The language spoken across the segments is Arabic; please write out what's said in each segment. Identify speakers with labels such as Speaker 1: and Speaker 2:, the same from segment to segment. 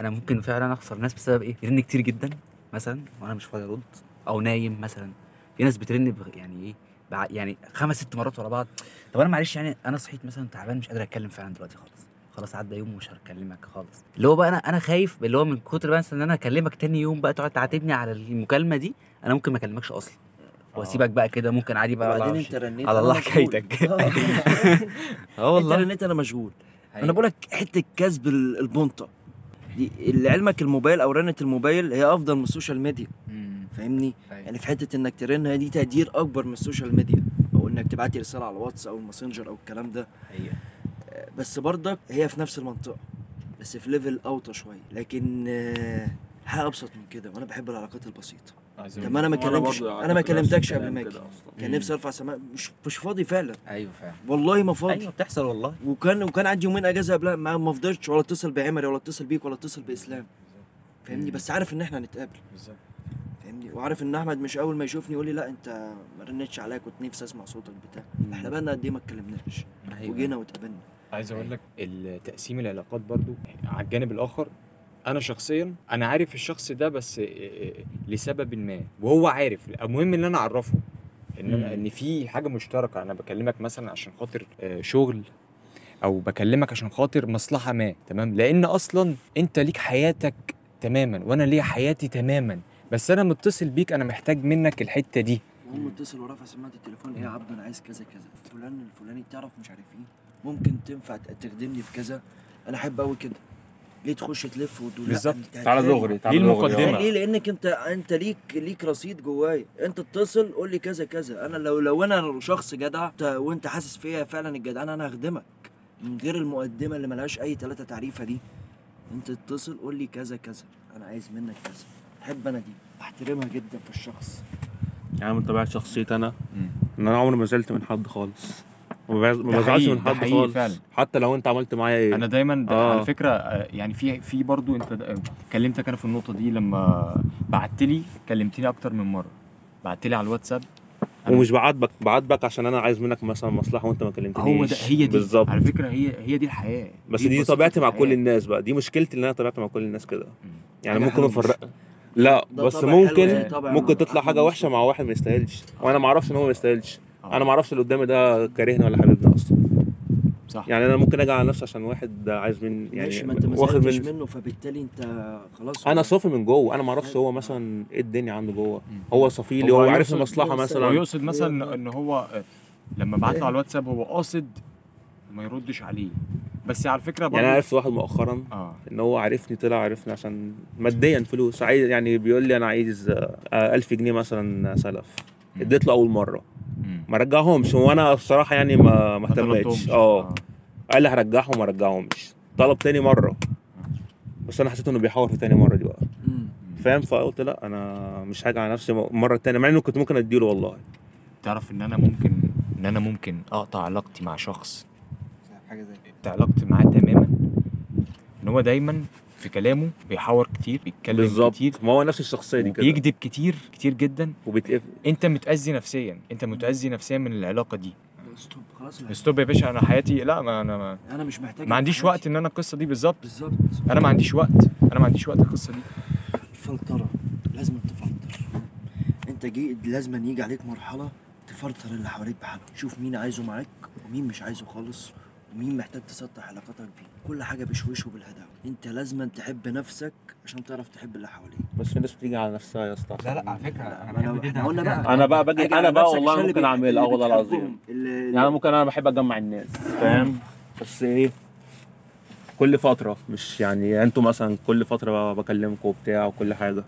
Speaker 1: أنا ممكن فعلا أخسر ناس بسبب إيه؟ يرن كتير جدا مثلا وأنا مش فاضي أرد أو نايم مثلا. في ناس بترن بغ- يعني إيه؟ بع- يعني خمس ست مرات ورا بعض. طب أنا معلش يعني أنا صحيت مثلا تعبان مش قادر أتكلم فعلا دلوقتي خالص. خلاص عدى يوم ومش هكلمك خالص. اللي هو بقى أنا أنا خايف اللي هو من كتر بقى إن أنا أكلمك تاني يوم بقى تقعد تعاتبني على المكالمة دي أنا ممكن ما أكلمكش أصلا. وأسيبك بقى كده ممكن عادي بقى والله
Speaker 2: أنت رنيت
Speaker 1: على الله. حكايتك.
Speaker 2: آه.
Speaker 1: آه
Speaker 2: أنت
Speaker 1: والله
Speaker 2: رنيت أنا مشغول. أنا بقول لك حتة كسب ال- البنطه دي لعلمك الموبايل أو رنه الموبايل هي أفضل من ال social
Speaker 1: media.
Speaker 2: فاهمني؟
Speaker 1: أيوة.
Speaker 2: يعني في حتة إنك ترن هي دي تقدير أكبر من ال social media أو إنك تبعت لي رسالة على الواتس أو الماسنجر أو الكلام ده.
Speaker 1: أيوه.
Speaker 2: بس برضك هي في نفس المنطقة بس في level أوطى شوية. لكن آه، حاجة أبسط من كده وأنا بحب العلاقات البسيطة. طب ما أنا ما كلمتش أنا ما كلمتكش قبل ما
Speaker 3: أجي.
Speaker 2: كان. نفسي أرفع سماء مش مش فاضي فعلا.
Speaker 1: أيوه فعلا.
Speaker 2: والله ما فاضي.
Speaker 1: أيوه بتحصل والله.
Speaker 2: وكان وكان عندي يومين أجازة قبلها. ما ما فضلتش ولا اتصل بعمري ولا اتصل بيك ولا اتصل بإسلام. فاهمني؟ بس عارف إن إحنا هنتقابل.
Speaker 3: بالظبط.
Speaker 2: فاهمني؟ وعارف إن أحمد مش أول ما يشوفني يقول لي لا أنت ما رنتش عليا كنت نفسي أسمع صوتك بتاع. إحنا بقالنا قد إيه ما اتكلمناش.
Speaker 1: أيوة.
Speaker 2: وجينا واتقابلنا.
Speaker 3: عايز أقول لك تقسيم العلاقات برضو على الجانب الآخر أنا شخصيا أنا عارف الشخص ده بس لسبب ما وهو عارف. المهم ان أنا اعرفه إن
Speaker 1: مم.
Speaker 3: أنا إن في حاجة مشتركة. أنا بكلمك مثلا عشان خاطر آه، شغل أو بكلمك عشان خاطر مصلحة ما تمام؟ لأن أصلا أنت ليك حياتك تماما وأنا ليا حياتي تماما. بس أنا متصل بيك أنا محتاج منك الحتة دي.
Speaker 2: وهو متصل ورافع سماعة التليفون إيه يا عبد أنا عايز كذا كذا. فلان الفلاني تعرف مش عارف إيه. ممكن تنفع تخدمني في كذا. أنا أحب قوي كده. ليه تخش تلف وتقول لا
Speaker 3: بالظبط.
Speaker 4: تعالى. دغري تعالى
Speaker 3: ليه. المقدمة؟
Speaker 2: ليه لأنك أنت أنت ليك ليك رصيد جوايا أنت اتصل قول لي كذا كذا أنا لو لو أنا شخص جدع أنت- وأنت حاسس فيا فعلا الجدعنة أنا هخدمك من غير المقدمة اللي ملهاش أي ثلاثة تعريفة دي أنت اتصل قول لي كذا كذا أنا عايز منك كذا أحب أنا دي بحترمها جدا في الشخص
Speaker 4: يعني من طبيعة شخصيتي
Speaker 3: أنا.
Speaker 4: إن أنا عمري ما زعلت من حد خالص ما بزعلش من حد خالص.
Speaker 3: فعلا.
Speaker 4: حتى لو انت عملت معايا إيه.
Speaker 3: أنا دايما
Speaker 4: آه.
Speaker 3: على فكرة يعني في في برضو انت كلمتك أنا في النقطة دي لما بعت لي كلمتني أكتر من مرة. بعت لي على الواتساب.
Speaker 4: ومش بعاتبك بعاتبك عشان أنا عايز منك مثلا مصلحة وانت ما كلمتنيش.
Speaker 3: هو ده هي دي.
Speaker 4: بالظبط.
Speaker 3: على فكرة هي هي دي الحياة.
Speaker 4: بس دي,
Speaker 3: بسيطة
Speaker 4: طبيعتي مع كل. الناس بقى. دي مشكلتي ان أنا طبيعتي مع كل الناس كده. يعني ممكن افرق لا بس ممكن ممكن تطلع حاجة
Speaker 2: وحشة.
Speaker 4: مع واحد ما يستاهلش. وأنا ما أعرفش إن هو ما يستاهلش. أنا ما أعرفش اللي قدامي ده كارهني ولا حبيبني أصلا.
Speaker 3: صح.
Speaker 4: يعني أنا ممكن أجي على نفسي عشان واحد عايز من يعني
Speaker 2: ماشي ما أنت ما
Speaker 4: واخد من
Speaker 2: منه فبالتالي أنت خلاص. أنا
Speaker 4: صافي من جوه. أنا ما أعرفش هو مثلا إيه الدنيا عنده جوه. هو صافي لي
Speaker 3: هو
Speaker 4: هو عارف
Speaker 3: يقصد-
Speaker 4: مصلحه
Speaker 2: يقصد-
Speaker 3: هو
Speaker 4: مثلا
Speaker 3: يقصد مثلا ان هو آه، لما بعت له على الواتساب هو قاصد ما يردش عليه. بس على فكرة
Speaker 4: يعني أنا عرفت واحد مؤخرا
Speaker 3: آه.
Speaker 4: إن هو عرفني طلع عرفني عشان ماديا فلوس. عايز يعني بيقول لي أنا عايز آه، 1000 جنيه مثلا سلف. اديت له أول
Speaker 3: مرة.
Speaker 4: ما رجعهمش وأنا بصراحه يعني ما ما. اهتمتش. آه. قال لي هرجعهم ما رجعهمش. طلب تاني مرة. بس أنا حسيت إنه بيحاور في تاني مرة دي بقى. فاهم؟ فقلت لأ أنا مش هاجي على نفسي المره التانيه مع إنه كنت ممكن أديله والله.
Speaker 3: تعرف إن أنا ممكن إن أنا ممكن أقطع علاقتي مع شخص.
Speaker 1: حاجة زي
Speaker 3: قطع علاقتي معاه تماما إن هو دايما في كلامه بيحاور كتير بيتكلم
Speaker 4: بالظبط.
Speaker 3: كتير.
Speaker 4: ما هو نفس الشخصية دي كده.
Speaker 3: بيكذب كتير كتير جدا.
Speaker 4: وبيتقفل.
Speaker 3: أنت متأذي نفسيا. أنت متأذي نفسيا من العلاقة دي.
Speaker 2: stop خلاص
Speaker 3: stop يا باشا أنا حياتي لا ما أنا ما,
Speaker 2: أنا مش محتاج
Speaker 3: ما عنديش وقت إن أنا القصة دي بالظبط.
Speaker 2: بالظبط.
Speaker 3: أنا ما عنديش وقت. أنا ما عنديش وقت القصة دي.
Speaker 2: فلترة. لازم تفلتر. أنت جي لازم يجي عليك مرحلة تفلتر اللي حواليك بحالهم. شوف مين عايزه معاك ومين مش عايزه خالص. ومين محتاج تسطح علاقاتك بيه؟ كل حاجة بشويش وبالهداوة. انت لازم تحب نفسك عشان تعرف تحب اللي حواليك.
Speaker 4: بس في ناس بتيجي على نفسها يا اسطى.
Speaker 1: لا لا على
Speaker 2: فكرة أنا
Speaker 1: بحب جدا
Speaker 2: إحنا قلنا. بقى.
Speaker 4: أنا بقى باجي
Speaker 2: أنا
Speaker 4: بقى والله ممكن
Speaker 2: بي-
Speaker 4: اعمل
Speaker 2: اللي
Speaker 4: آه والله العظيم يعني أنا ممكن أنا بحب أجمع الناس فاهم؟ بس إيه؟ كل فترة مش يعني أنتوا مثلا كل فترة بكلمكم وبتاع وكل حاجة.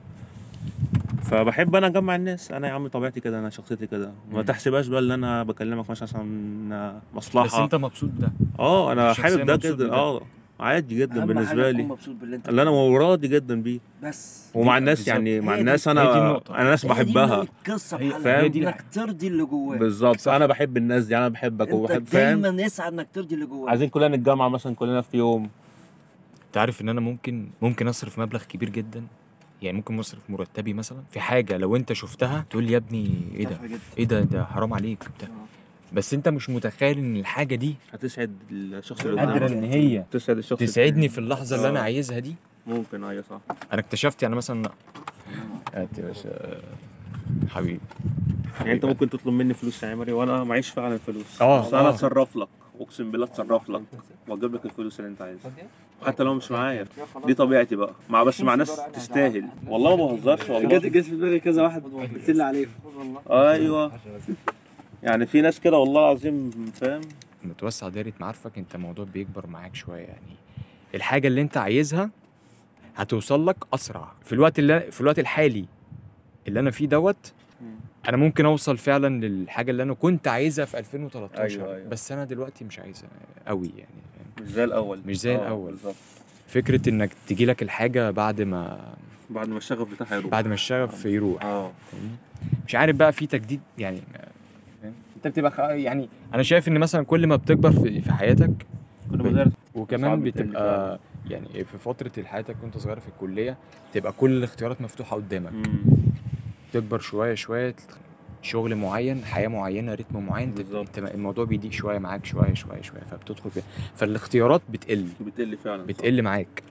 Speaker 4: فبحب أنا أجمع الناس. أنا يا عم طبيعتي كده أنا شخصيتي كده. ما. تحسبهاش بقى ان أنا بكلمك مثلا عشان مصلحة.
Speaker 3: بس أنت مبسوط ده
Speaker 4: آه
Speaker 3: أنا
Speaker 4: حابب ده كده. آه عادي جدا
Speaker 2: تكون
Speaker 4: لي.
Speaker 2: مبسوط باللي أنت
Speaker 4: اللي أنا راضي جدا بيه.
Speaker 2: بس.
Speaker 4: ومع الناس. يعني مع الناس
Speaker 3: أنا.
Speaker 4: أنا ناس بحبها.
Speaker 3: هي دي
Speaker 2: إنك ترضي اللي جواك.
Speaker 4: بالظبط. أنا بحب الناس دي. أنا بحبك وبحب فاهم
Speaker 2: دايما يسعى إنك ترضي اللي جواك.
Speaker 4: عايزين كلنا نتجمع مثلا كلنا في يوم.
Speaker 3: أنت عارف إن أنا ممكن ممكن أصرف مبلغ كبير جدا يعني ممكن اصرف مرتبي مثلا في حاجة لو أنت شفتها تقول لي يا ابني إيه ده. إيه ده؟ ده حرام عليك. بتاع. بس أنت مش متخيل إن الحاجة دي
Speaker 4: هتسعد الشخص اللي
Speaker 3: قادره إن هي
Speaker 4: تسعد الشخص
Speaker 3: تسعدني في اللحظة اللي أنا
Speaker 4: آه.
Speaker 3: عايزها دي.
Speaker 4: ممكن أيوه صح.
Speaker 3: أنا اكتشفت يعني مثلا هات يا باشا. حبيبي.
Speaker 4: يعني أنت ممكن تطلب مني فلوس يا عمري وأنا معيش فعلا فلوس.
Speaker 3: آه،
Speaker 4: بس أنا
Speaker 3: آه.
Speaker 4: أتصرف لك. أقسم بالله أتصرف لك. وأجيب لك الفلوس اللي أنت عايزها. حتى لو مش معايا. دي طبيعتي بقى. مع بس مع ناس تستاهل. والله ما بهزرش والله.
Speaker 5: جت جت في دماغي كذا واحد قلت لي عليه.
Speaker 4: أيوه. يعني في ناس كده والله العظيم فاهم؟
Speaker 3: لما توسع دايرة معارفك انت الموضوع بيكبر معاك شوية. يعني الحاجة اللي انت عايزها هتوصل لك أسرع. في الوقت اللي في الوقت الحالي اللي أنا فيه دوت أنا ممكن أوصل فعلا للحاجة اللي أنا كنت عايزها في 2013
Speaker 4: أيوة، أيوة.
Speaker 3: بس أنا دلوقتي مش عايزها قوي يعني؟
Speaker 4: مش زي الأول
Speaker 3: مش زي
Speaker 4: آه،
Speaker 3: الأول.
Speaker 4: بالظبط
Speaker 3: فكرة إنك تجي لك الحاجة بعد ما
Speaker 4: بعد ما الشغف بتاعها يروح
Speaker 3: بعد ما الشغف يروح آه؟ مش عارف بقى في تجديد يعني؟ أنت بتبقى يعني أنا شايف إن مثلا كل ما بتكبر في, في حياتك
Speaker 4: كل ما
Speaker 3: وكمان بتبقى يعني في فترة حياتك وانت صغير في الكلية تبقى كل الاختيارات مفتوحة قدامك
Speaker 4: مم.
Speaker 3: تكبر شوية شوية تت- شغل معين حياة معينة رتم معين. انت الموضوع بيضيق شوية معاك شوية شوية شوية فبتدخل فيها فالاختيارات بتقل
Speaker 4: بتقل فعلا صح.
Speaker 3: بتقل معاك.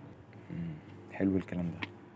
Speaker 3: حلو الكلام ده